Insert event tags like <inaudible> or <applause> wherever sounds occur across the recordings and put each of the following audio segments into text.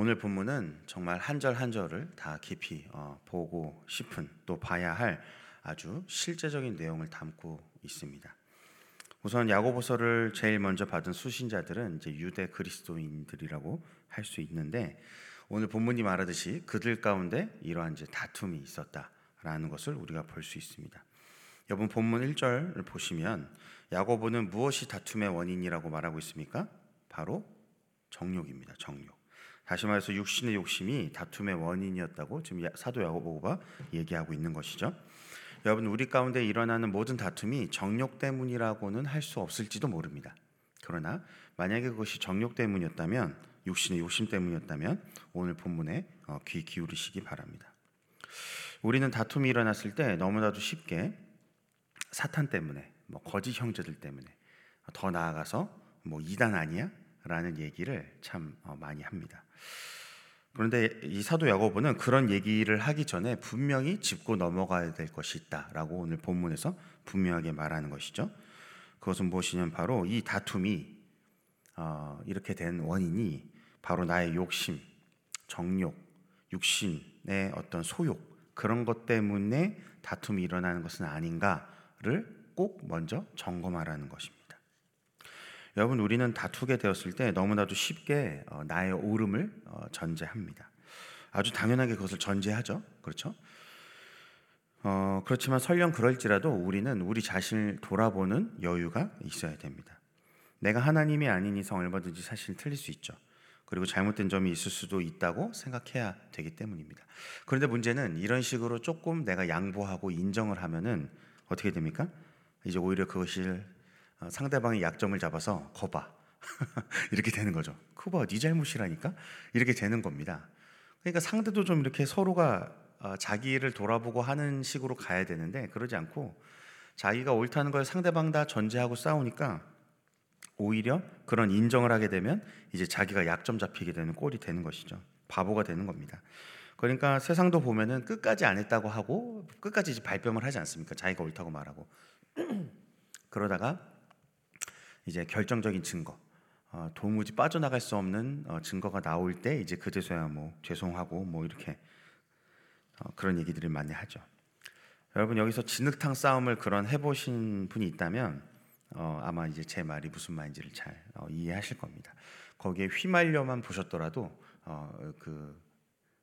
오늘 본문은 정말 한 절 한 절을 다 깊이 어, 보고 싶은 또 봐야 할 아주 실제적인 내용을 담고 있습니다. 우선 야고보서를 제일 먼저 받은 수신자들은 이제 유대 그리스도인들이라고 할 수 있는데 오늘 본문이 말하듯이 그들 가운데 이러한 이제 다툼이 있었다라는 것을 우리가 볼 수 있습니다. 여러분 본문 1절을 보시면 야고보는 무엇이 다툼의 원인이라고 말하고 있습니까? 바로 정욕입니다. 정욕. 다시 말해서 육신의 욕심이 다툼의 원인이었다고 지금 사도 야고보가 얘기하고 있는 것이죠. 여러분 우리 가운데 일어나는 모든 다툼이 정욕 때문이라고는 할 수 없을지도 모릅니다. 그러나 만약에 그것이 정욕 때문이었다면 육신의 욕심 때문이었다면 오늘 본문에 어, 귀 기울이시기 바랍니다. 우리는 다툼이 일어났을 때 너무나도 쉽게 사탄 때문에 뭐 거짓 형제들 때문에 더 나아가서 뭐 이단 아니야? 라는 얘기를 참 어, 많이 합니다. 그런데 이 사도 야고보는 그런 얘기를 하기 전에 분명히 짚고 넘어가야 될 것이 있다라고 오늘 본문에서 분명하게 말하는 것이죠. 그것은 무엇이냐면 바로 이 다툼이 어, 이렇게 된 원인이 바로 나의 욕심, 정욕, 육신의 어떤 소욕 그런 것 때문에 다툼이 일어나는 것은 아닌가를 꼭 먼저 점검하라는 것입니다. 여러분 우리는 다투게 되었을 때 너무나도 쉽게 어, 나의 옳음을 어, 전제합니다. 아주 당연하게 그것을 전제하죠. 그렇죠? 어, 그렇지만 설령 그럴지라도 우리는 우리 자신을 돌아보는 여유가 있어야 됩니다. 내가 하나님이 아닌 이상 얼마든지 사실 틀릴 수 있죠. 그리고 잘못된 점이 있을 수도 있다고 생각해야 되기 때문입니다. 그런데 문제는 이런 식으로 조금 내가 양보하고 인정을 하면은 어떻게 됩니까? 이제 오히려 그것을 어, 상대방의 약점을 잡아서 거봐 <laughs> 이렇게 되는 거죠. 그봐 네 잘못이라니까 이렇게 되는 겁니다. 그러니까 상대도 좀 이렇게 서로가 어, 자기를 돌아보고 하는 식으로 가야 되는데 그러지 않고 자기가 옳다는 걸 상대방 다 전제하고 싸우니까 오히려 그런 인정을 하게 되면 이제 자기가 약점 잡히게 되는 꼴이 되는 것이죠. 바보가 되는 겁니다. 그러니까 세상도 보면은 끝까지 안 했다고 하고 끝까지 이제 발뺌을 하지 않습니까? 자기가 옳다고 말하고 <clears throat> 그러다가 이제 결정적인 증거, 어, 도무지 빠져나갈 수 없는 어, 증거가 나올 때 이제 그제서야 뭐 죄송하고 뭐 이렇게 어, 그런 얘기들을 많이 하죠. 여러분 여기서 진흙탕 싸움을 그런 해보신 분이 있다면 어, 아마 이제 제 말이 무슨 말인지를 잘 어, 이해하실 겁니다. 거기에 휘말려만 보셨더라도 어, 그,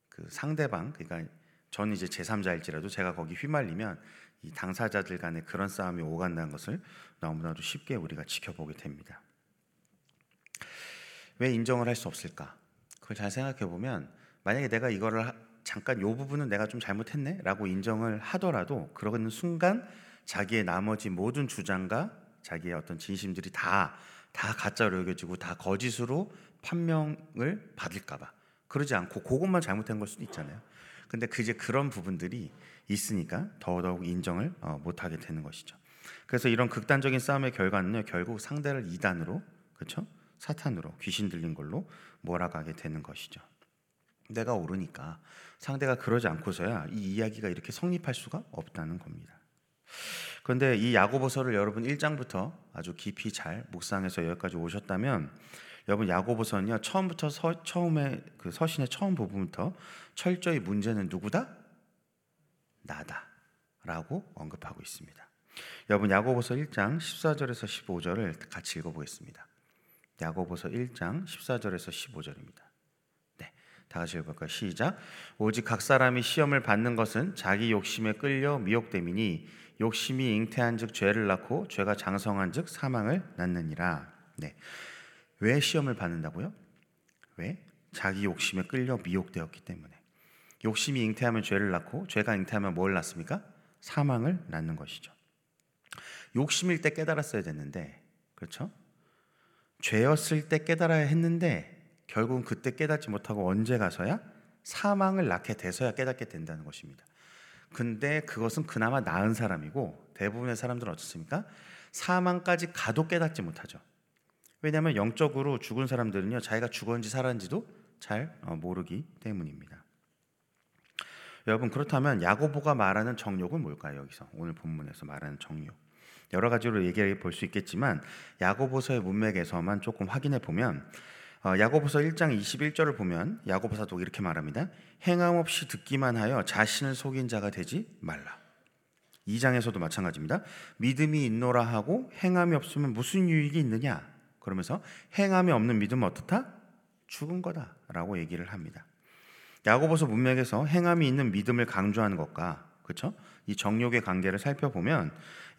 그 상대방 그러니까 저는 이제 제3자일지라도 제가 거기 휘말리면 이 당사자들 간의 그런 싸움이 오간다는 것을 너무나도 쉽게 우리가 지켜보게 됩니다. 왜 인정을 할 수 없을까? 그걸 잘 생각해 보면 만약에 내가 이거를 잠깐 요 부분은 내가 좀 잘못했네라고 인정을 하더라도 그러는 순간 자기의 나머지 모든 주장과 자기의 어떤 진심들이 다다 가짜로 여겨지고 다 거짓으로 판명을 받을까봐 그러지 않고 그것만 잘못한 걸 수도 있잖아요. 근데 그제 그런 부분들이 있으니까 더더욱 인정을 어, 못하게 되는 것이죠. 그래서 이런 극단적인 싸움의 결과는요, 결국 상대를 이단으로, 그렇죠? 사탄으로 귀신 들린 걸로 몰아가게 되는 것이죠. 내가 옳으니까 상대가 그러지 않고서야 이 이야기가 이렇게 성립할 수가 없다는 겁니다. 그런데 이 야고보서를 여러분 1장부터 아주 깊이 잘 묵상해서 여기까지 오셨다면 여러분 야고보서는요 처음부터 서, 처음에 그 서신의 처음 부분부터 철저히 문제는 누구다? 나다라고 언급하고 있습니다. 여러분 야고보서 1장 14절에서 15절을 같이 읽어보겠습니다. 야고보서 1장 14절에서 15절입니다. 네, 다 같이 읽어볼까요? 시작. 오직 각 사람이 시험을 받는 것은 자기 욕심에 끌려 미혹됨이니 욕심이 잉태한즉 죄를 낳고 죄가 장성한즉 사망을 낳느니라. 네, 왜 시험을 받는다고요? 왜? 자기 욕심에 끌려 미혹되었기 때문에. 욕심이 잉태하면 죄를 낳고 죄가 잉태하면 뭘 낳습니까? 사망을 낳는 것이죠. 욕심일 때 깨달았어야 됐는데 그렇죠? 죄였을 때 깨달아야 했는데 결국은 그때 깨닫지 못하고 언제 가서야 사망을 낳게 돼서야 깨닫게 된다는 것입니다. 근데 그것은 그나마 나은 사람이고 대부분의 사람들은 어떻습니까? 사망까지 가도 깨닫지 못하죠. 왜냐하면 영적으로 죽은 사람들은요 자기가 죽었는지 살았는지도 잘 어, 모르기 때문입니다. 여러분 그렇다면 야고보가 말하는 정욕은 뭘까요? 여기서 오늘 본문에서 말하는 정욕 여러 가지로 얘기해 볼 수 있겠지만 야고보서의 문맥에서만 조금 확인해 보면 어, 야고보서 1장 21절을 보면 야고보 사도가 이렇게 말합니다. 행함 없이 듣기만 하여 자신을 속인 자가 되지 말라. 2장에서도 마찬가지입니다. 믿음이 있노라 하고 행함이 없으면 무슨 유익이 있느냐? 그러면서 행함이 없는 믿음은 어떻다? 죽은 거다라고 얘기를 합니다. 야고보서 문맥에서 행함이 있는 믿음을 강조하는 것과 그렇죠? 이 정욕의 관계를 살펴보면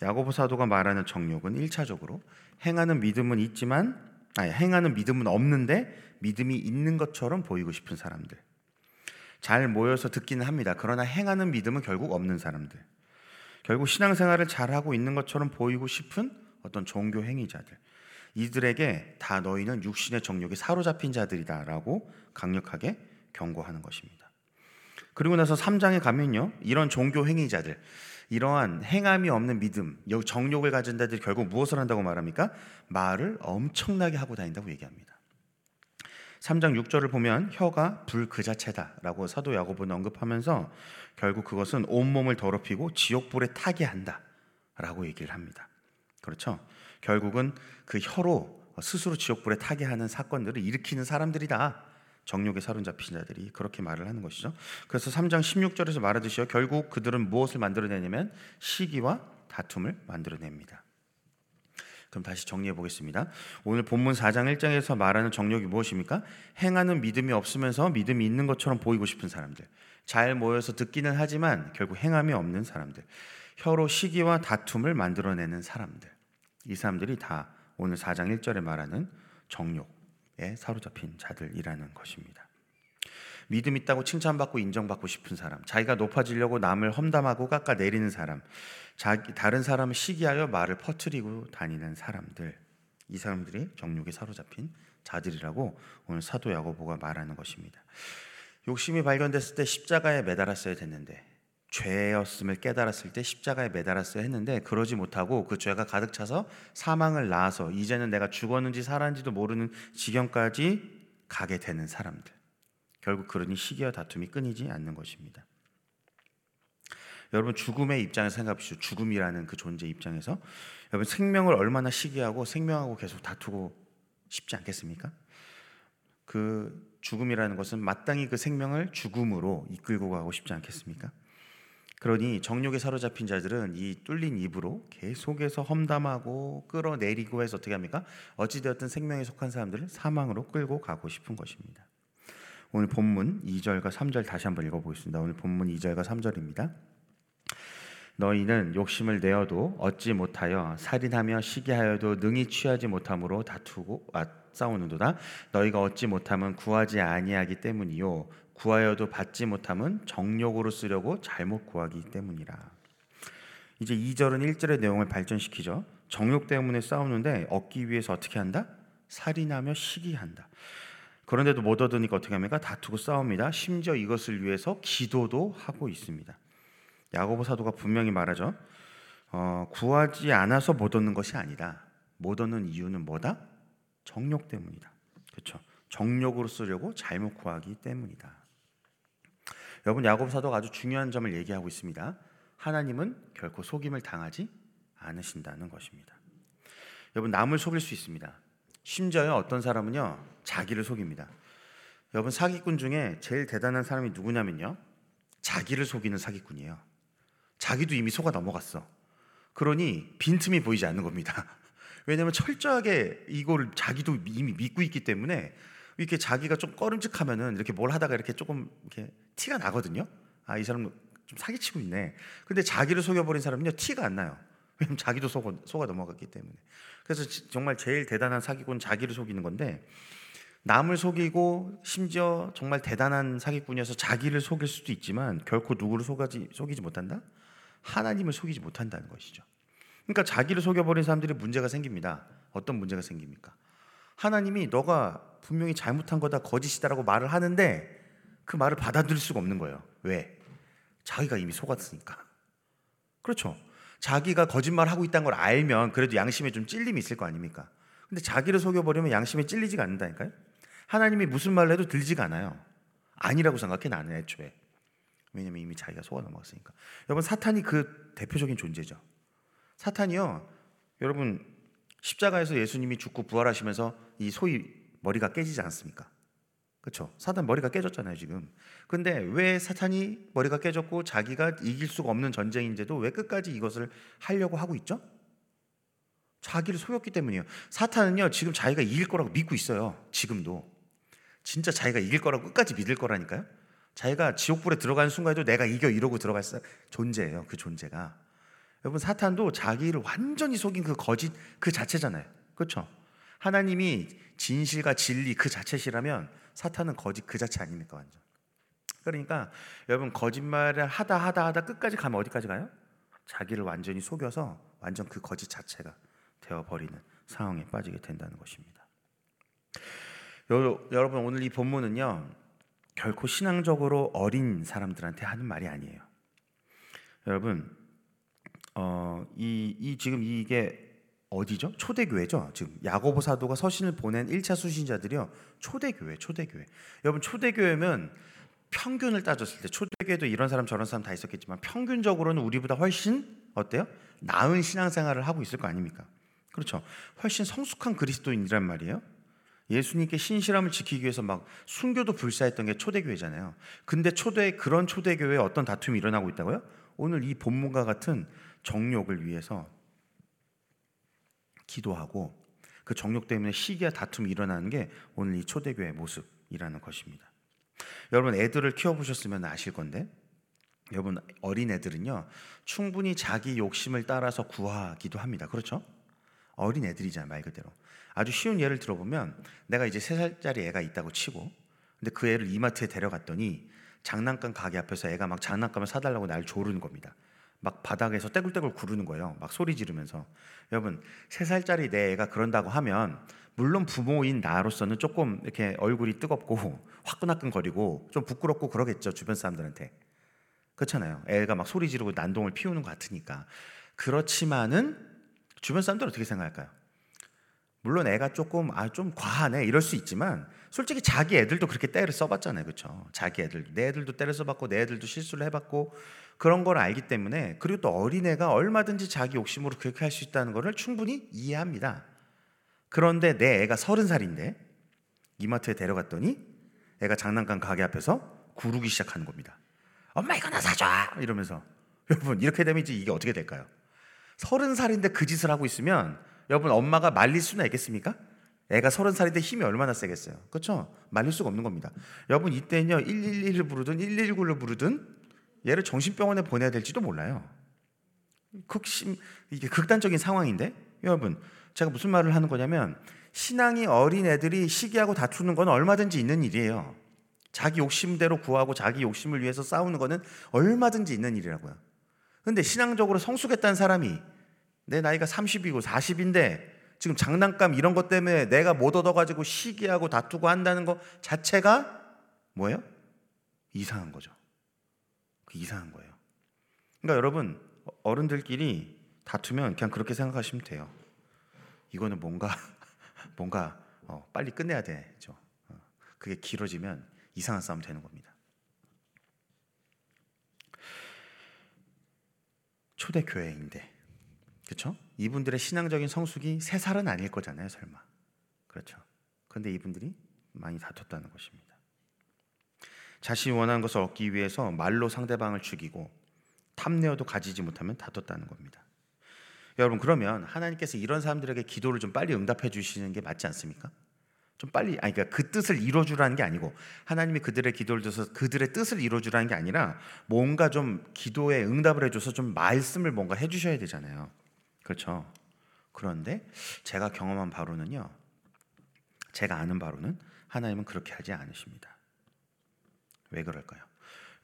야고보 사도가 말하는 정욕은 1차적으로 행하는 믿음은 있지만 아니, 행하는 믿음은 없는데 믿음이 있는 것처럼 보이고 싶은 사람들. 잘 모여서 듣기는 합니다. 그러나 행하는 믿음은 결국 없는 사람들. 결국 신앙생활을 잘하고 있는 것처럼 보이고 싶은 어떤 종교 행위자들. 이들에게 다 너희는 육신의 정욕에 사로잡힌 자들이다라고 강력하게 경고하는 것입니다. 그리고 나서 3장에 가면요. 이런 종교 행위자들, 이러한 행함이 없는 믿음, 정욕을 가진 자들이 결국 무엇을 한다고 말합니까? 말을 엄청나게 하고 다닌다고 얘기합니다. 3장 6절을 보면 혀가 불 그 자체다라고 사도 야고보는 언급하면서 결국 그것은 온몸을 더럽히고 지옥불에 타게 한다라고 얘기를 합니다. 그렇죠? 결국은 그 혀로 스스로 지옥불에 타게 하는 사건들을 일으키는 사람들이다. 정욕에 사로잡힌 자들이 그렇게 말을 하는 것이죠. 그래서 3장 16절에서 말하듯이요. 결국 그들은 무엇을 만들어내냐면 시기와 다툼을 만들어냅니다. 그럼 다시 정리해 보겠습니다. 오늘 본문 4장 1장에서 말하는 정욕이 무엇입니까? 행하는 믿음이 없으면서 믿음이 있는 것처럼 보이고 싶은 사람들. 잘 모여서 듣기는 하지만 결국 행함이 없는 사람들. 혀로 시기와 다툼을 만들어내는 사람들. 이 사람들이 다 오늘 4장 1절에 말하는 정욕에 사로잡힌 자들이라는 것입니다. 믿음 있다고 칭찬받고 인정받고 싶은 사람, 자기가 높아지려고 남을 험담하고 깎아내리는 사람, 자기, 다른 사람을 시기하여 말을 퍼뜨리고 다니는 사람들, 이 사람들이 정욕에 사로잡힌 자들이라고 오늘 사도 야고보가 말하는 것입니다. 욕심이 발견됐을 때 십자가에 매달았어야 됐는데 죄였음을 깨달았을 때 십자가에 매달았어야 했는데 그러지 못하고 그 죄가 가득 차서 사망을 낳아서 이제는 내가 죽었는지 살았는지도 모르는 지경까지 가게 되는 사람들. 결국 그러니 시기와 다툼이 끊이지 않는 것입니다. 여러분 죽음의 입장에서 생각하십시오. 죽음이라는 그 존재 입장에서 여러분 생명을 얼마나 시기하고 생명하고 계속 다투고 싶지 않겠습니까? 그 죽음이라는 것은 마땅히 그 생명을 죽음으로 이끌고 가고 싶지 않겠습니까? 그러니 정욕에 사로잡힌 자들은 이 뚫린 입으로 계속해서 험담하고 끌어내리고 해서 어떻게 합니까? 어찌되었든 생명에 속한 사람들을 사망으로 끌고 가고 싶은 것입니다. 오늘 본문 2절과 3절 다시 한번 읽어보겠습니다. 오늘 본문 2절과 3절입니다. 너희는 욕심을 내어도 얻지 못하여 살인하며 시기하여도 능히 취하지 못함으로 다투고 아, 싸우는도다. 너희가 얻지 못함은 구하지 아니하기 때문이요 구하여도 받지 못함은 정욕으로 쓰려고 잘못 구하기 때문이라. 이제 2절은 1절의 내용을 발전시키죠. 정욕 때문에 싸우는데 얻기 위해서 어떻게 한다? 살인하며 시기한다. 그런데도 못 얻으니까 어떻게 합니까? 다투고 싸웁니다. 심지어 이것을 위해서 기도도 하고 있습니다. 야고보 사도가 분명히 말하죠. 어, 구하지 않아서 못 얻는 것이 아니다. 못 얻는 이유는 뭐다? 정욕 때문이다. 그렇죠? 정욕으로 쓰려고 잘못 구하기 때문이다. 여러분 야고보 사도가 아주 중요한 점을 얘기하고 있습니다. 하나님은 결코 속임을 당하지 않으신다는 것입니다. 여러분 남을 속일 수 있습니다. 심지어 어떤 사람은요 자기를 속입니다. 여러분 사기꾼 중에 제일 대단한 사람이 누구냐면요 자기를 속이는 사기꾼이에요. 자기도 이미 속아 넘어갔어. 그러니 빈틈이 보이지 않는 겁니다. <laughs> 왜냐하면 철저하게 이걸 자기도 이미 믿고 있기 때문에 이렇게 자기가 좀 꺼름직하면은 이렇게 뭘 하다가 이렇게 조금 이렇게 티가 나거든요. 아, 이 사람 좀 사기치고 있네. 근데 자기를 속여버린 사람은요, 티가 안 나요. 왜냐면 자기도 속아, 속아 넘어갔기 때문에. 그래서 정말 제일 대단한 사기꾼 자기를 속이는 건데, 남을 속이고 심지어 정말 대단한 사기꾼이어서 자기를 속일 수도 있지만 결코 누구를 속아지, 속이지 못한다? 하나님을 속이지 못한다는 것이죠. 그러니까 자기를 속여버린 사람들이 문제가 생깁니다. 어떤 문제가 생깁니까? 하나님이 너가 분명히 잘못한 거다 거짓이다라고 말을 하는데 그 말을 받아들일 수가 없는 거예요. 왜? 자기가 이미 속았으니까. 그렇죠. 자기가 거짓말 하고 있다는 걸 알면 그래도 양심에 좀 찔림이 있을 거 아닙니까? 근데 자기를 속여버리면 양심에 찔리지가 않는다니까요. 하나님이 무슨 말을 해도 들리지가 않아요. 아니라고 생각해 나는 애초에. 왜냐면 이미 자기가 속아 넘어갔으니까. 여러분 사탄이 그 대표적인 존재죠. 사탄이요. 여러분 십자가에서 예수님이 죽고 부활하시면서 이 소위 머리가 깨지지 않습니까? 그렇죠? 사탄 머리가 깨졌잖아요 지금. 근데 왜 사탄이 머리가 깨졌고 자기가 이길 수가 없는 전쟁인데도 왜 끝까지 이것을 하려고 하고 있죠? 자기를 속였기 때문이에요. 사탄은요 지금 자기가 이길 거라고 믿고 있어요. 지금도 진짜 자기가 이길 거라고 끝까지 믿을 거라니까요. 자기가 지옥불에 들어가는 순간에도 내가 이겨 이러고 들어갈 존재예요. 그 존재가. 여러분 사탄도 자기를 완전히 속인 그 거짓 그 자체잖아요. 그렇죠? 하나님이 진실과 진리 그 자체시라면 사탄은 거짓 그 자체 아닙니까 완전. 그러니까 여러분 거짓말을 하다 하다 하다 끝까지 가면 어디까지 가요? 자기를 완전히 속여서 완전 그 거짓 자체가 되어 버리는 상황에 빠지게 된다는 것입니다. 여, 러분 오늘 이 본문은요 결코 신앙적으로 어린 사람들한테 하는 말이 아니에요. 여러분 어, 이, 이 지금 이게 어디죠? 초대교회죠. 지금 야고보 사도가 서신을 보낸 1차 수신자들이요. 초대교회, 초대교회. 여러분 초대교회면 평균을 따졌을 때 초대교회도 이런 사람 저런 사람 다 있었겠지만 평균적으로는 우리보다 훨씬 어때요? 나은 신앙생활을 하고 있을 거 아닙니까? 그렇죠. 훨씬 성숙한 그리스도인이란 말이에요. 예수님께 신실함을 지키기 위해서 막 순교도 불사했던 게 초대교회잖아요. 근데 초대 그런 초대교회에 어떤 다툼이 일어나고 있다고요? 오늘 이 본문과 같은 정욕을 위해서 기도하고 그 정욕 때문에 시기와 다툼이 일어나는 게 오늘 이 초대교회의 모습이라는 것입니다. 여러분 애들을 키워보셨으면 아실 건데 여러분 어린 애들은요 충분히 자기 욕심을 따라서 구하기도 합니다. 그렇죠? 어린 애들이잖아요 말 그대로. 아주 쉬운 예를 들어보면 내가 이제 세 살짜리 애가 있다고 치고 근데 그 애를 이마트에 데려갔더니 장난감 가게 앞에서 애가 막 장난감을 사달라고 날 조르는 겁니다. 막 바닥에서 떼굴떼굴 구르는 거예요. 막 소리 지르면서. 여러분, 세 살짜리 내 애가 그런다고 하면 물론 부모인 나로서는 조금 이렇게 얼굴이 뜨겁고 <laughs> 화끈화끈거리고 좀 부끄럽고 그러겠죠. 주변 사람들한테. 그렇잖아요. 애가 막 소리 지르고 난동을 피우는 것 같으니까. 그렇지만은 주변 사람들은 어떻게 생각할까요? 물론 애가 조금 아 좀 과하네 이럴 수 있지만 솔직히 자기 애들도 그렇게 때를 써봤잖아요, 그렇죠? 자기 애들, 내 애들도 때를 써봤고 내 애들도 실수를 해봤고 그런 걸 알기 때문에 그리고 또 어린애가 얼마든지 자기 욕심으로 그렇게 할 수 있다는 것을 충분히 이해합니다. 그런데 내 애가 서른 살인데 이마트에 데려갔더니 애가 장난감 가게 앞에서 구르기 시작하는 겁니다. 엄마 이거 나 사줘 이러면서 여러분 이렇게 되면 이제 이게 어떻게 될까요? 서른 살인데 그 짓을 하고 있으면 여러분 엄마가 말릴 수나 있겠습니까? 애가 서른 살인데 힘이 얼마나 세겠어요. 그렇죠? 말릴 수가 없는 겁니다. 여러분 이때는요 111을 부르든 119를 부르든 얘를 정신병원에 보내야 될지도 몰라요. 극심 이게 극단적인 상황인데 여러분 제가 무슨 말을 하는 거냐면 신앙이 어린 애들이 시기하고 다투는 건 얼마든지 있는 일이에요. 자기 욕심대로 구하고 자기 욕심을 위해서 싸우는 거는 얼마든지 있는 일이라고요. 근데 신앙적으로 성숙했다는 사람이 내 나이가 30이고 40인데 지금 장난감 이런 것 때문에 내가 못 얻어가지고 시기하고 다투고 한다는 것 자체가 뭐예요? 이상한 거죠. 그 이상한 거예요. 그러니까 여러분 어른들끼리 다투면 그냥 그렇게 생각하시면 돼요. 이거는 뭔가 <laughs> 뭔가 어, 빨리 끝내야 되죠. 어, 그게 길어지면 이상한 싸움 되는 겁니다. 초대 교회인데 그렇죠? 이분들의 신앙적인 성숙이 세 살은 아닐 거잖아요, 설마. 그렇죠. 그런데 이분들이 많이 다퉜다는 것입니다. 자신이 원하는 것을 얻기 위해서 말로 상대방을 죽이고 탐내어도 가지지 못하면 다퉜다는 겁니다. 여러분 그러면 하나님께서 이런 사람들에게 기도를 좀 빨리 응답해 주시는 게 맞지 않습니까? 좀 빨리 아니 그러니까 그 뜻을 이루어 주라는 게 아니고 하나님이 그들의 기도를 들어서 그들의 뜻을 이루어 주라는 게 아니라 뭔가 좀 기도에 응답을 해 줘서 좀 말씀을 뭔가 해 주셔야 되잖아요. 그렇죠. 그런데 제가 경험한 바로는요. 제가 아는 바로는 하나님은 그렇게 하지 않으십니다. 왜 그럴까요?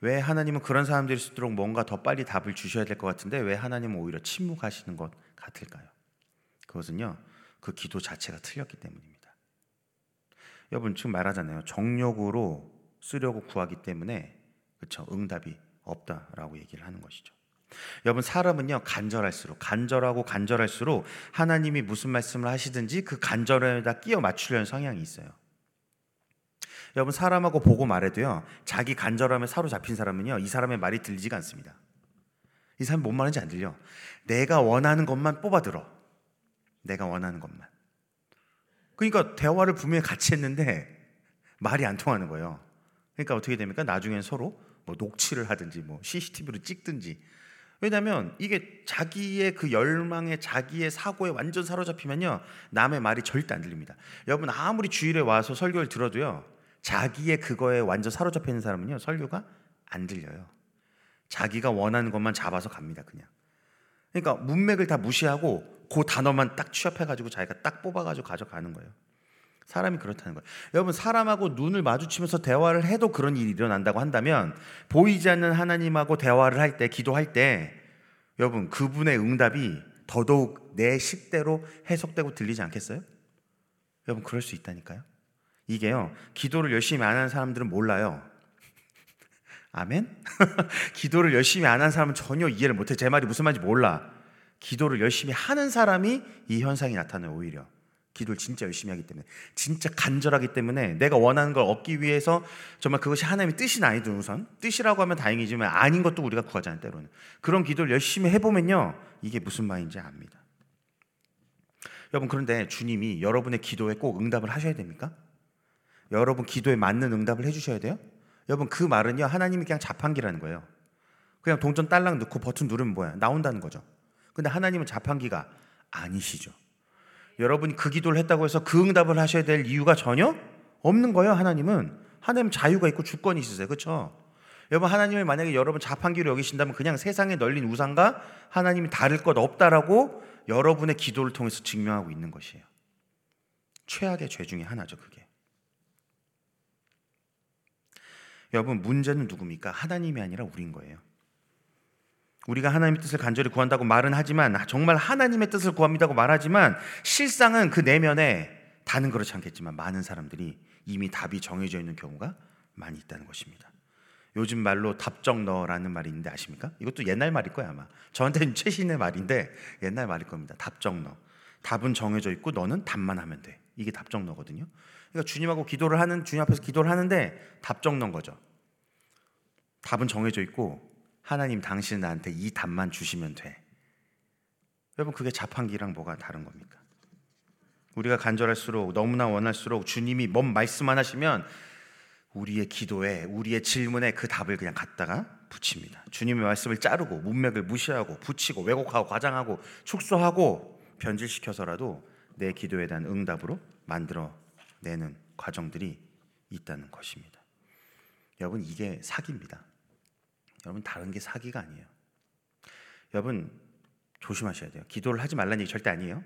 왜 하나님은 그런 사람들일수록 뭔가 더 빨리 답을 주셔야 될 것 같은데 왜 하나님은 오히려 침묵하시는 것 같을까요? 그것은요. 그 기도 자체가 틀렸기 때문입니다. 여러분 지금 말하잖아요. 정력으로 쓰려고 구하기 때문에 그렇죠. 응답이 없다라고 얘기를 하는 것이죠. 여러분 사람은요 간절할수록 간절하고 간절할수록 하나님이 무슨 말씀을 하시든지 그 간절에다 끼워 맞추려는 성향이 있어요. 여러분 사람하고 보고 말해도요 자기 간절함에 사로잡힌 사람은요 이 사람의 말이 들리지가 않습니다. 이 사람 뭔 말인지 안 들려. 내가 원하는 것만 뽑아 들어. 내가 원하는 것만. 그러니까 대화를 분명히 같이 했는데 말이 안 통하는 거예요. 그러니까 어떻게 됩니까? 나중엔 서로 뭐 녹취를 하든지 뭐 CCTV로 찍든지. 왜냐하면 이게 자기의 그 열망에 자기의 사고에 완전 사로잡히면요 남의 말이 절대 안 들립니다. 여러분 아무리 주일에 와서 설교를 들어도요 자기의 그거에 완전 사로잡혀 있는 사람은요 설교가 안 들려요. 자기가 원하는 것만 잡아서 갑니다 그냥. 그러니까 문맥을 다 무시하고 그 단어만 딱 취합해가지고 자기가 딱 뽑아가지고 가져가는 거예요. 사람이 그렇다는 거예요. 여러분 사람하고 눈을 마주치면서 대화를 해도 그런 일이 일어난다고 한다면 보이지 않는 하나님하고 대화를 할 때 기도할 때 여러분 그분의 응답이 더더욱 내 식대로 해석되고 들리지 않겠어요? 여러분 그럴 수 있다니까요. 이게요. 기도를 열심히 안 하는 사람들은 몰라요. <laughs> 아멘? <laughs> 기도를 열심히 안 하는 사람은 전혀 이해를 못해. 제 말이 무슨 말인지 몰라. 기도를 열심히 하는 사람이 이 현상이 나타나요, 오히려. 기도를 진짜 열심히 하기 때문에 진짜 간절하기 때문에 내가 원하는 걸 얻기 위해서 정말 그것이 하나님의 뜻이 아니든 우선 뜻이라고 하면 다행이지만 아닌 것도 우리가 구하잖아요 때로는 그런 기도를 열심히 해보면요 이게 무슨 말인지 압니다. 여러분 그런데 주님이 여러분의 기도에 꼭 응답을 하셔야 됩니까? 여러분 기도에 맞는 응답을 해주셔야 돼요? 여러분 그 말은요 하나님이 그냥 자판기라는 거예요. 그냥 동전 딸랑 넣고 버튼 누르면 뭐야? 나온다는 거죠. 근데 하나님은 자판기가 아니시죠 여러분이 그 기도를 했다고 해서 그 응답을 하셔야 될 이유가 전혀 없는 거예요. 하나님은 하나님 자유가 있고 주권이 있으세요. 그렇죠? 여러분 하나님을 만약에 여러분 자판기로 여기신다면 그냥 세상에 널린 우상과 하나님이 다를 것 없다라고 여러분의 기도를 통해서 증명하고 있는 것이에요. 최악의 죄 중에 하나죠, 그게. 여러분 문제는 누굽니까? 하나님이 아니라 우린 거예요. 우리가 하나님의 뜻을 간절히 구한다고 말은 하지만 정말 하나님의 뜻을 구합니다고 말하지만 실상은 그 내면에 다는 그렇지 않겠지만 많은 사람들이 이미 답이 정해져 있는 경우가 많이 있다는 것입니다. 요즘 말로 답정 너라는 말이 있는데 아십니까? 이것도 옛날 말일 거야 아마. 저한테는 <laughs> 최신의 말인데 옛날 말일 겁니다. 답정 너. 답은 정해져 있고 너는 답만 하면 돼. 이게 답정 너거든요. 그러니까 주님하고 기도를 하는 주님 앞에서 기도를 하는데 답정 너인 거죠. 답은 정해져 있고 하나님 당신은 나한테 이 답만 주시면 돼. 여러분 그게 자판기랑 뭐가 다른 겁니까? 우리가 간절할수록 너무나 원할수록 주님이 뭔 말씀만 하시면 우리의 기도에 우리의 질문에 그 답을 그냥 갖다가 붙입니다. 주님의 말씀을 자르고 문맥을 무시하고 붙이고 왜곡하고 과장하고 축소하고 변질시켜서라도 내 기도에 대한 응답으로 만들어 내는 과정들이 있다는 것입니다. 여러분 이게 사기입니다. 여러분 다른 게 사기가 아니에요. 여러분 조심하셔야 돼요. 기도를 하지 말라는 얘기 절대 아니에요.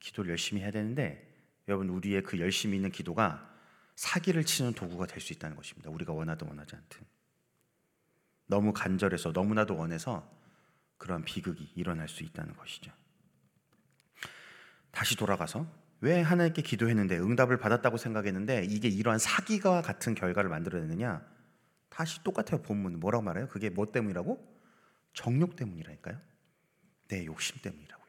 기도를 열심히 해야 되는데 여러분 우리의 그 열심히 있는 기도가 사기를 치는 도구가 될 수 있다는 것입니다. 우리가 원하든 원하지 않든 너무 간절해서 너무나도 원해서 그런 비극이 일어날 수 있다는 것이죠. 다시 돌아가서 왜 하나님께 기도했는데 응답을 받았다고 생각했는데 이게 이러한 사기와 같은 결과를 만들어내느냐? 다시 똑같아요. 본문 뭐라고 말해요? 그게 뭐 때문이라고? 정욕 때문이라니까요. 내 욕심 때문이라고요.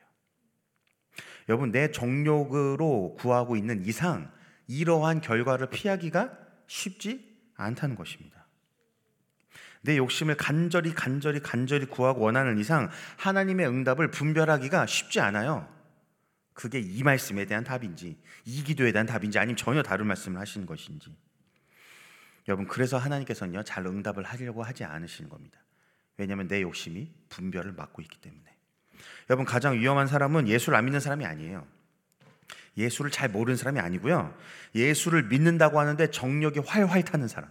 여러분 내 정욕으로 구하고 있는 이상 이러한 결과를 피하기가 쉽지 않다는 것입니다. 내 욕심을 간절히 간절히 간절히 구하고 원하는 이상 하나님의 응답을 분별하기가 쉽지 않아요. 그게 이 말씀에 대한 답인지 이 기도에 대한 답인지 아니면 전혀 다른 말씀을 하시는 것인지 여러분 그래서 하나님께서는요 잘 응답을 하려고 하지 않으시는 겁니다. 왜냐하면 내 욕심이 분별을 막고 있기 때문에. 여러분 가장 위험한 사람은 예수를 안 믿는 사람이 아니에요. 예수를 잘 모르는 사람이 아니고요. 예수를 믿는다고 하는데 정력이 활활 타는 사람.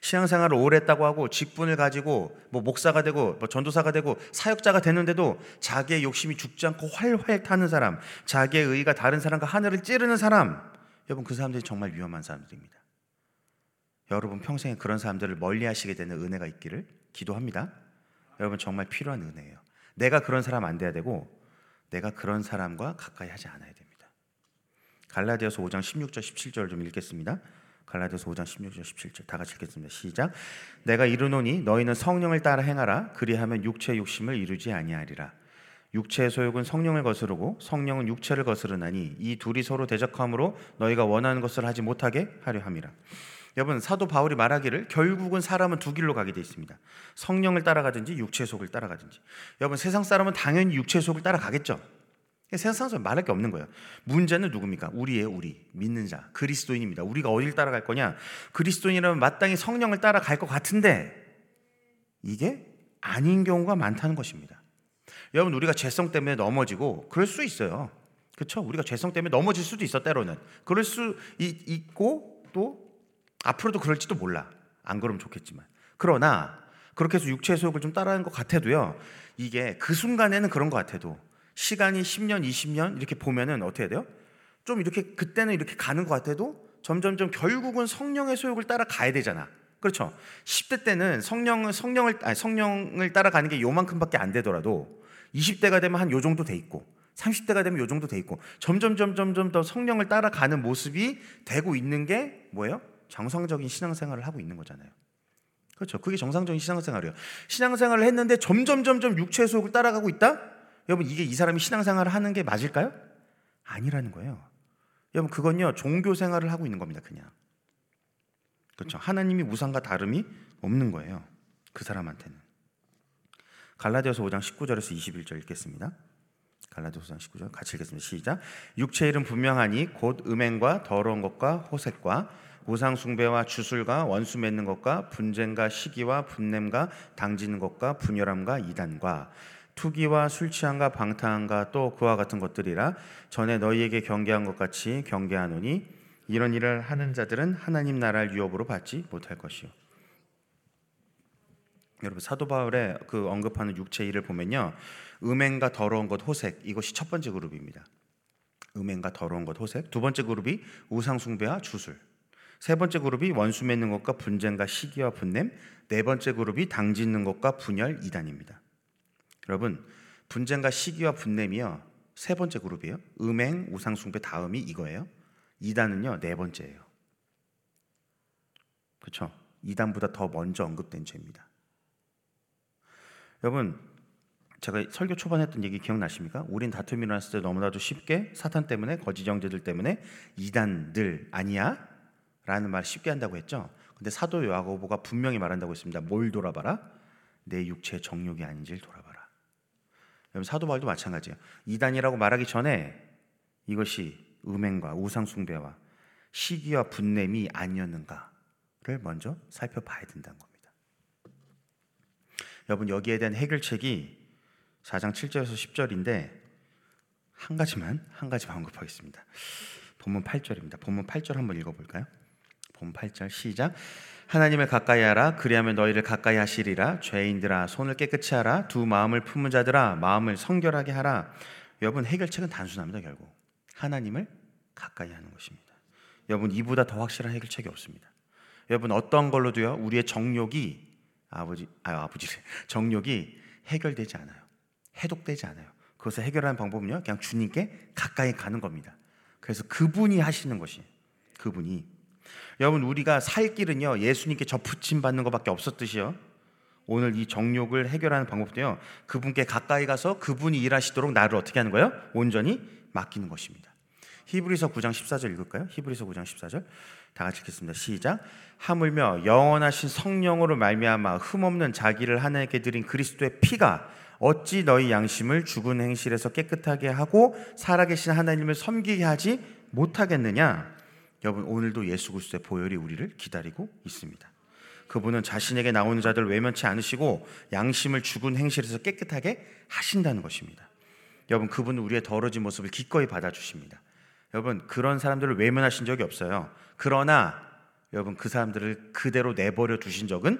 신앙생활을 오래 했다고 하고 직분을 가지고 뭐 목사가 되고 뭐 전도사가 되고 사역자가 되는데도 자기의 욕심이 죽지 않고 활활 타는 사람, 자기의 의가 다른 사람과 하늘을 찌르는 사람. 여러분 그 사람들이 정말 위험한 사람들입니다. 여러분 평생에 그런 사람들을 멀리 하시게 되는 은혜가 있기를 기도합니다. 여러분 정말 필요한 은혜예요. 내가 그런 사람 안 돼야 되고 내가 그런 사람과 가까이 하지 않아야 됩니다. 갈라디아서 5장 16절 17절 좀 읽겠습니다. 갈라디아서 5장 16절 17절 다 같이 읽겠습니다. 시작. 내가 이르노니 너희는 성령을 따라 행하라 그리하면 육체의 욕심을 이루지 아니하리라. 육체의 소욕은 성령을 거스르고 성령은 육체를 거스르나니 이 둘이 서로 대적함으로 너희가 원하는 것을 하지 못하게 하려 함이라. 여러분 사도 바울이 말하기를 결국은 사람은 두 길로 가게 돼 있습니다. 성령을 따라가든지 육체 속을 따라가든지. 여러분 세상 사람은 당연히 육체 속을 따라가겠죠. 세상 사람 말할 게 없는 거예요. 문제는 누굽니까? 우리예요, 우리. 믿는 자. 그리스도인입니다. 우리가 어딜 따라갈 거냐? 그리스도인이라면 마땅히 성령을 따라갈 것 같은데 이게 아닌 경우가 많다는 것입니다. 여러분 우리가 죄성 때문에 넘어지고 그럴 수 있어요. 그렇죠? 우리가 죄성 때문에 넘어질 수도 있어 때로는. 그럴 수 있고 또 앞으로도 그럴지도 몰라. 안 그러면 좋겠지만. 그러나 그렇게 해서 육체의 소욕을 좀 따라하는 것 같아도요. 이게 그 순간에는 그런 것 같아도 시간이 10년, 20년 이렇게 보면은 어떻게 돼요? 좀 이렇게 그때는 이렇게 가는 것 같아도 점점점 결국은 성령의 소욕을 따라 가야 되잖아. 그렇죠? 10대 때는 성령을 성령을 아니, 성령을 따라가는 게 요만큼밖에 안 되더라도 20대가 되면 한 요 정도 돼 있고 30대가 되면 요 정도 돼 있고 점점 점점 점 더 성령을 따라가는 모습이 되고 있는 게 뭐예요? 정상적인 신앙생활을 하고 있는 거잖아요. 그렇죠. 그게 정상적인 신앙생활이에요. 신앙생활을 했는데 점점 점점 육체의 속을 따라가고 있다? 여러분 이게 이 사람이 신앙생활을 하는 게 맞을까요? 아니라는 거예요. 여러분 그건요 종교 생활을 하고 있는 겁니다. 그냥 그렇죠. 하나님이 우상과 다름이 없는 거예요. 그 사람한테는. 갈라디아서 5장 19절에서 21절 읽겠습니다. 갈라디아서 5장 19절 같이 읽겠습니다. 시작. 육체 일은 분명하니 곧 음행과 더러운 것과 호색과 우상 숭배와 주술과 원수 맺는 것과 분쟁과 시기와 분냄과 당지는 것과 분열함과 이단과 투기와 술 취함과 방탕함과 또 그와 같은 것들이라 전에 너희에게 경계한 것 같이 경계하노니 이런 일을 하는 자들은 하나님 나라를 유업으로 받지 못할 것이요. 여러분 사도 바울의 그 언급하는 육체 일을 보면요. 음행과 더러운 것 호색 이것이 첫 번째 그룹입니다. 음행과 더러운 것 호색. 두 번째 그룹이 우상 숭배와 주술. 세 번째 그룹이 원수 맺는 것과 분쟁과 시기와 분냄. 네 번째 그룹이 당 짓는 것과 분열 이단입니다. 여러분 분쟁과 시기와 분냄이요 세 번째 그룹이에요. 음행, 우상 숭배 다음이 이거예요. 이단은요 네 번째예요. 그렇죠? 이단보다 더 먼저 언급된 죄입니다. 여러분 제가 설교 초반 했던 얘기 기억나십니까? 우린 다툼이 일어났을 때 너무나도 쉽게 사탄 때문에 거짓 형제들 때문에 이단들 아니야? 라는 말 쉽게 한다고 했죠. 근데 사도 요하고보가 분명히 말한다고 했습니다. 뭘 돌아봐라? 내 육체 정욕이 아닌지를 돌아봐라. 여러분 사도 바울도 마찬가지예요. 이단이라고 말하기 전에 이것이 음행과 우상 숭배와 시기와 분냄이 아니었는가를 먼저 살펴봐야 된다는 겁니다. 여러분 여기에 대한 해결책이 4장 7절에서 10절인데 한 가지만 한 가지만 언급하겠습니다. 본문 8절입니다. 본문 8절 한번 읽어 볼까요? 본문 8절 시작. 하나님을 가까이 하라. 그리하면 너희를 가까이 하시리라. 죄인들아 손을 깨끗이 하라. 두 마음을 품은 자들아 마음을 성결하게 하라. 여러분 해결책은 단순합니다 결국. 하나님을 가까이 하는 것입니다. 여러분 이보다 더 확실한 해결책이 없습니다. 여러분 어떤 걸로도요 우리의 정욕이 아버지 아 아버지 <laughs> 정욕이 해결되지 않아요. 해독되지 않아요. 그것을 해결하는 방법은요 그냥 주님께 가까이 가는 겁니다. 그래서 그분이 하시는 것이 그분이 여러분 우리가 살 길은요 예수님께 접붙임 받는 것밖에 없었듯이요. 오늘 이 정욕을 해결하는 방법도요. 그분께 가까이 가서 그분이 일하시도록 나를 어떻게 하는 거예요? 온전히 맡기는 것입니다. 히브리서 9장 14절 읽을까요? 히브리서 9장 14절 다 같이 읽겠습니다. 시작. 하물며 영원하신 성령으로 말미암아 흠없는 자기를 하나님께 드린 그리스도의 피가 어찌 너희 양심을 죽은 행실에서 깨끗하게 하고 살아계신 하나님을 섬기게 하지 못하겠느냐? 여러분 오늘도 예수 그리스도의 보혈이 우리를 기다리고 있습니다. 그분은 자신에게 나오는 자들을 외면치 않으시고 양심을 죽은 행실에서 깨끗하게 하신다는 것입니다. 여러분 그분은 우리의 더러진 모습을 기꺼이 받아주십니다. 여러분 그런 사람들을 외면하신 적이 없어요. 그러나 여러분 그 사람들을 그대로 내버려 두신 적은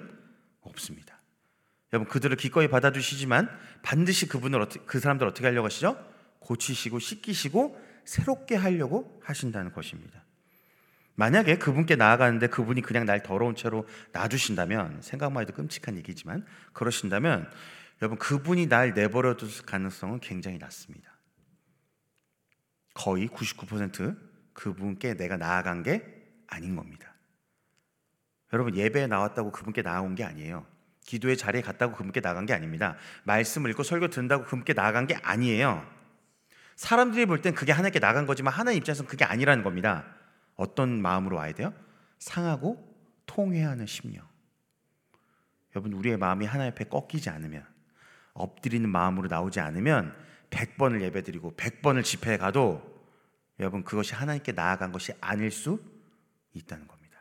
없습니다. 여러분 그들을 기꺼이 받아주시지만 반드시 그분을 그 사람들 어떻게 하려고 하시죠? 고치시고 씻기시고 새롭게 하려고 하신다는 것입니다. 만약에 그분께 나아가는데 그분이 그냥 날 더러운 채로 놔두신다면 생각만 해도 끔찍한 얘기지만 그러신다면 여러분 그분이 날 내버려 둘 가능성은 굉장히 낮습니다. 거의 99% 그분께 내가 나아간 게 아닌 겁니다. 여러분 예배에 나왔다고 그분께 나아온 게 아니에요. 기도의 자리에 갔다고 그분께 나간 게 아닙니다. 말씀 읽고 설교 듣는다고 그분께 나간 게 아니에요. 사람들이 볼 땐 그게 하나님께 나간 거지만 하나님 입장에서는 그게 아니라는 겁니다. 어떤 마음으로 와야 돼요? 상하고 통회하는 심령. 여러분 우리의 마음이 하나님 앞에 꺾이지 않으면 엎드리는 마음으로 나오지 않으면 100번을 예배드리고 100번을 집회에 가도 여러분 그것이 하나님께 나아간 것이 아닐 수 있다는 겁니다.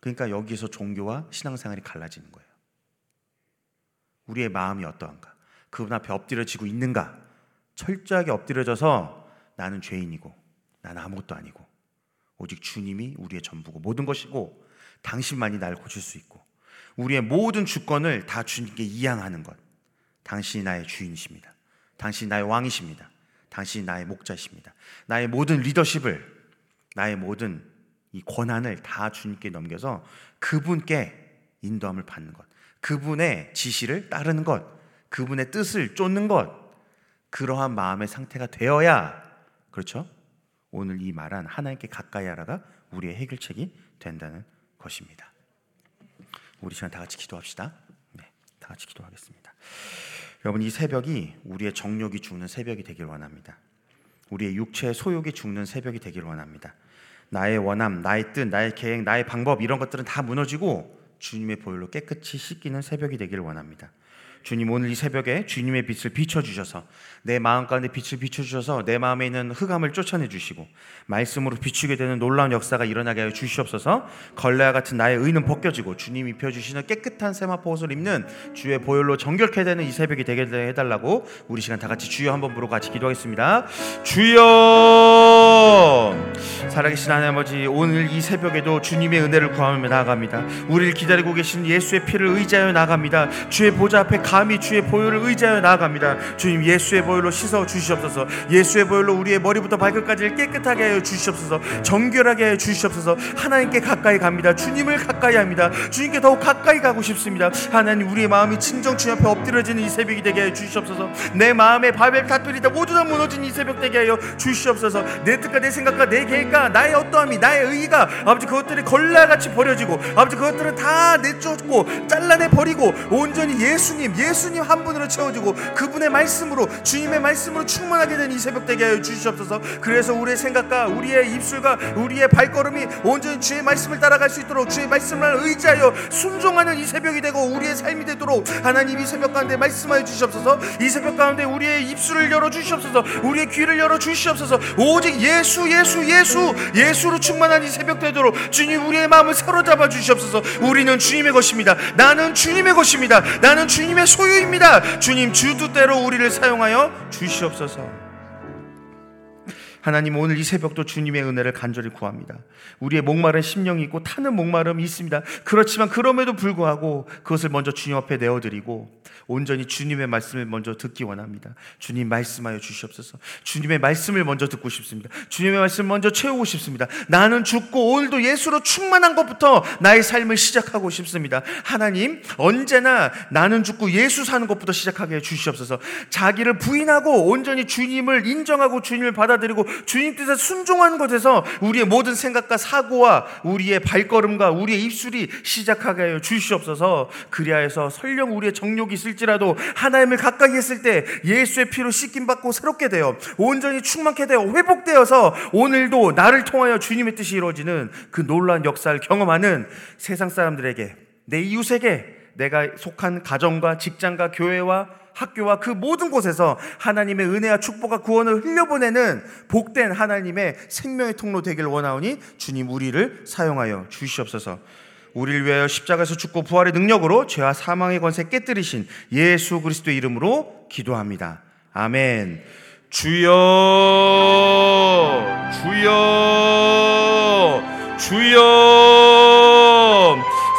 그러니까 여기서 종교와 신앙생활이 갈라지는 거예요. 우리의 마음이 어떠한가? 그분 앞에 엎드려지고 있는가? 철저하게 엎드려져서 나는 죄인이고 나는 아무것도 아니고 오직 주님이 우리의 전부고 모든 것이고 당신만이 나를 고칠 수 있고 우리의 모든 주권을 다 주님께 이양하는 것. 당신이 나의 주인이십니다. 당신이 나의 왕이십니다. 당신이 나의 목자이십니다. 나의 모든 리더십을 나의 모든 이 권한을 다 주님께 넘겨서 그분께 인도함을 받는 것. 그분의 지시를 따르는 것. 그분의 뜻을 쫓는 것. 그러한 마음의 상태가 되어야 그렇죠? 오늘 이 말한 하나님께 가까이 하라가 우리의 해결책이 된다는 것입니다. 우리 시간 다 같이 기도합시다. 네, 다 같이 기도하겠습니다. 여러분 이 새벽이 우리의 정욕이 죽는 새벽이 되길 원합니다. 우리의 육체의 소욕이 죽는 새벽이 되길 원합니다. 나의 원함, 나의 뜻, 나의 계획, 나의 방법 이런 것들은 다 무너지고 주님의 보혈로 깨끗이 씻기는 새벽이 되기를 원합니다. 주님 오늘 이 새벽에 주님의 빛을 비춰 주셔서 내 마음 가운데 빛을 비춰 주셔서 내 마음에 있는 흑암을 쫓아내 주시고 말씀으로 비추게 되는 놀라운 역사가 일어나게 하여 주시옵소서. 걸레와 같은 나의 의는 벗겨지고 주님이 펴 주시는 깨끗한 세마포 옷을 입는 주의 보혈로 정결케 되는 이 새벽이 되게 해 달라고 우리 시간 다 같이 주여 한번 부르고 같이 기도하겠습니다. 주여 살아계신 하나님 아버지 오늘 이 새벽에도 주님의 은혜를 구하며 나아갑니다. 우리를 기다리고 계신 예수의 피를 의지하여 나갑니다. 주의 보좌 앞에 가 감히 주의 보혈을 의지하여 나아갑니다. 주님 예수의 보혈로 씻어 주시옵소서. 예수의 보혈로 우리의 머리부터 발끝까지를 깨끗하게 하여 주시옵소서. 정결하게 하여 주시옵소서. 하나님께 가까이 갑니다. 주님을 가까이 합니다. 주님께 더욱 가까이 가고 싶습니다. 하나님 우리의 마음이 친정 주님 앞에 엎드려지는 이 새벽이 되게 하여 주시옵소서. 내 마음의 바벨 탑들이 다 모두 다 무너진 이 새벽 되게 하여 주시옵소서. 내 뜻과 내 생각과 내 계획과 나의 어떠함이 나의 의가 아버지 그것들이 걸라같이 버려지고 아버지 그것들은 다 내쫓고 잘라내 버리고 온전히 예수님 예 예수님 한 분으로 채워지고 그분의 말씀으로 주님의 말씀으로 충만하게 된 이 새벽 되게 하여 주시옵소서. 그래서 우리의 생각과 우리의 입술과 우리의 발걸음이 온전히 주의 말씀을 따라갈 수 있도록 주의 말씀을 의지하여 순종하는 이 새벽이 되고 우리의 삶이 되도록 하나님 이 새벽 가운데 말씀하여 주시옵소서. 이 새벽 가운데 우리의 입술을 열어 주시옵소서. 우리의 귀를 열어 주시옵소서. 오직 예수 예수 예수 예수로 충만한 이 새벽 되도록 주님 우리의 마음을 사로잡아 주시옵소서. 우리는 주님의 것입니다. 나는 주님의 것입니다. 나는 주님의 소유입니다. 주님 주 뜻대로 우리를 사용하여 주시옵소서. 하나님 오늘 이 새벽도 주님의 은혜를 간절히 구합니다. 우리의 목마른 심령이 있고 타는 목마름이 있습니다. 그렇지만 그럼에도 불구하고 그것을 먼저 주님 앞에 내어드리고 온전히 주님의 말씀을 먼저 듣기 원합니다. 주님 말씀하여 주시옵소서. 주님의 말씀을 먼저 듣고 싶습니다. 주님의 말씀을 먼저 채우고 싶습니다. 나는 죽고 오늘도 예수로 충만한 것부터 나의 삶을 시작하고 싶습니다. 하나님 언제나 나는 죽고 예수 사는 것부터 시작하게 해 주시옵소서. 자기를 부인하고 온전히 주님을 인정하고 주님을 받아들이고 주님 뜻에 순종하는 것에서 우리의 모든 생각과 사고와 우리의 발걸음과 우리의 입술이 시작하게 하여 주시옵소서. 그리하여서 설령 우리의 정욕이 있을 지라도 하나님을 가까이 했을 때 예수의 피로 씻김 받고 새롭게 되어 온전히 충만케 되어 회복되어서 오늘도 나를 통하여 주님의 뜻이 이루어지는 그 놀라운 역사를 경험하는 세상 사람들에게 내 이웃에게 내가 속한 가정과 직장과 교회와 학교와 그 모든 곳에서 하나님의 은혜와 축복과 구원을 흘려보내는 복된 하나님의 생명의 통로 되길 원하오니 주님 우리를 사용하여 주시옵소서. 우리를 위하여 십자가에서 죽고 부활의 능력으로 죄와 사망의 권세 깨뜨리신 예수 그리스도의 이름으로 기도합니다. 아멘. 주여, 주여, 주여.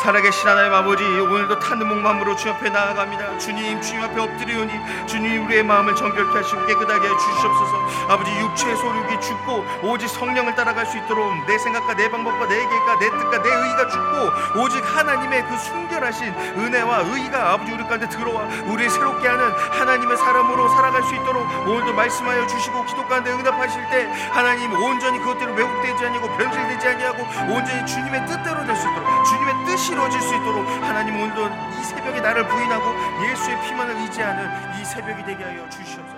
살아계신 하나님 아버지 오늘도 타는 목마음으로 주 앞에 나아갑니다. 주님 주님 앞에 엎드리오니 주님 우리의 마음을 정결케 하시고 깨끗하게 해주시옵소서. 아버지 육체의 소욕이 죽고 오직 성령을 따라갈 수 있도록 내 생각과 내 방법과 내 계획과 내 뜻과 내 의가 죽고 오직 하나님의 그 순결하신 은혜와 의가 아버지 우리 가운데 들어와 우리를 새롭게 하는 하나님의 사람으로 살아갈 수 있도록 오늘도 말씀하여 주시고 기도 가운데 응답하실 때 하나님 온전히 그것대로 왜곡되지 아니하고 변질되지 아니하고 온전히 주님의 뜻대로 될 수 있도록 주님의 뜻이 이루어질 수 있도록 하나님 오늘도 이 새벽에 나를 부인하고 예수의 피만을 의지하는 이 새벽이 되게 하여 주시옵소서.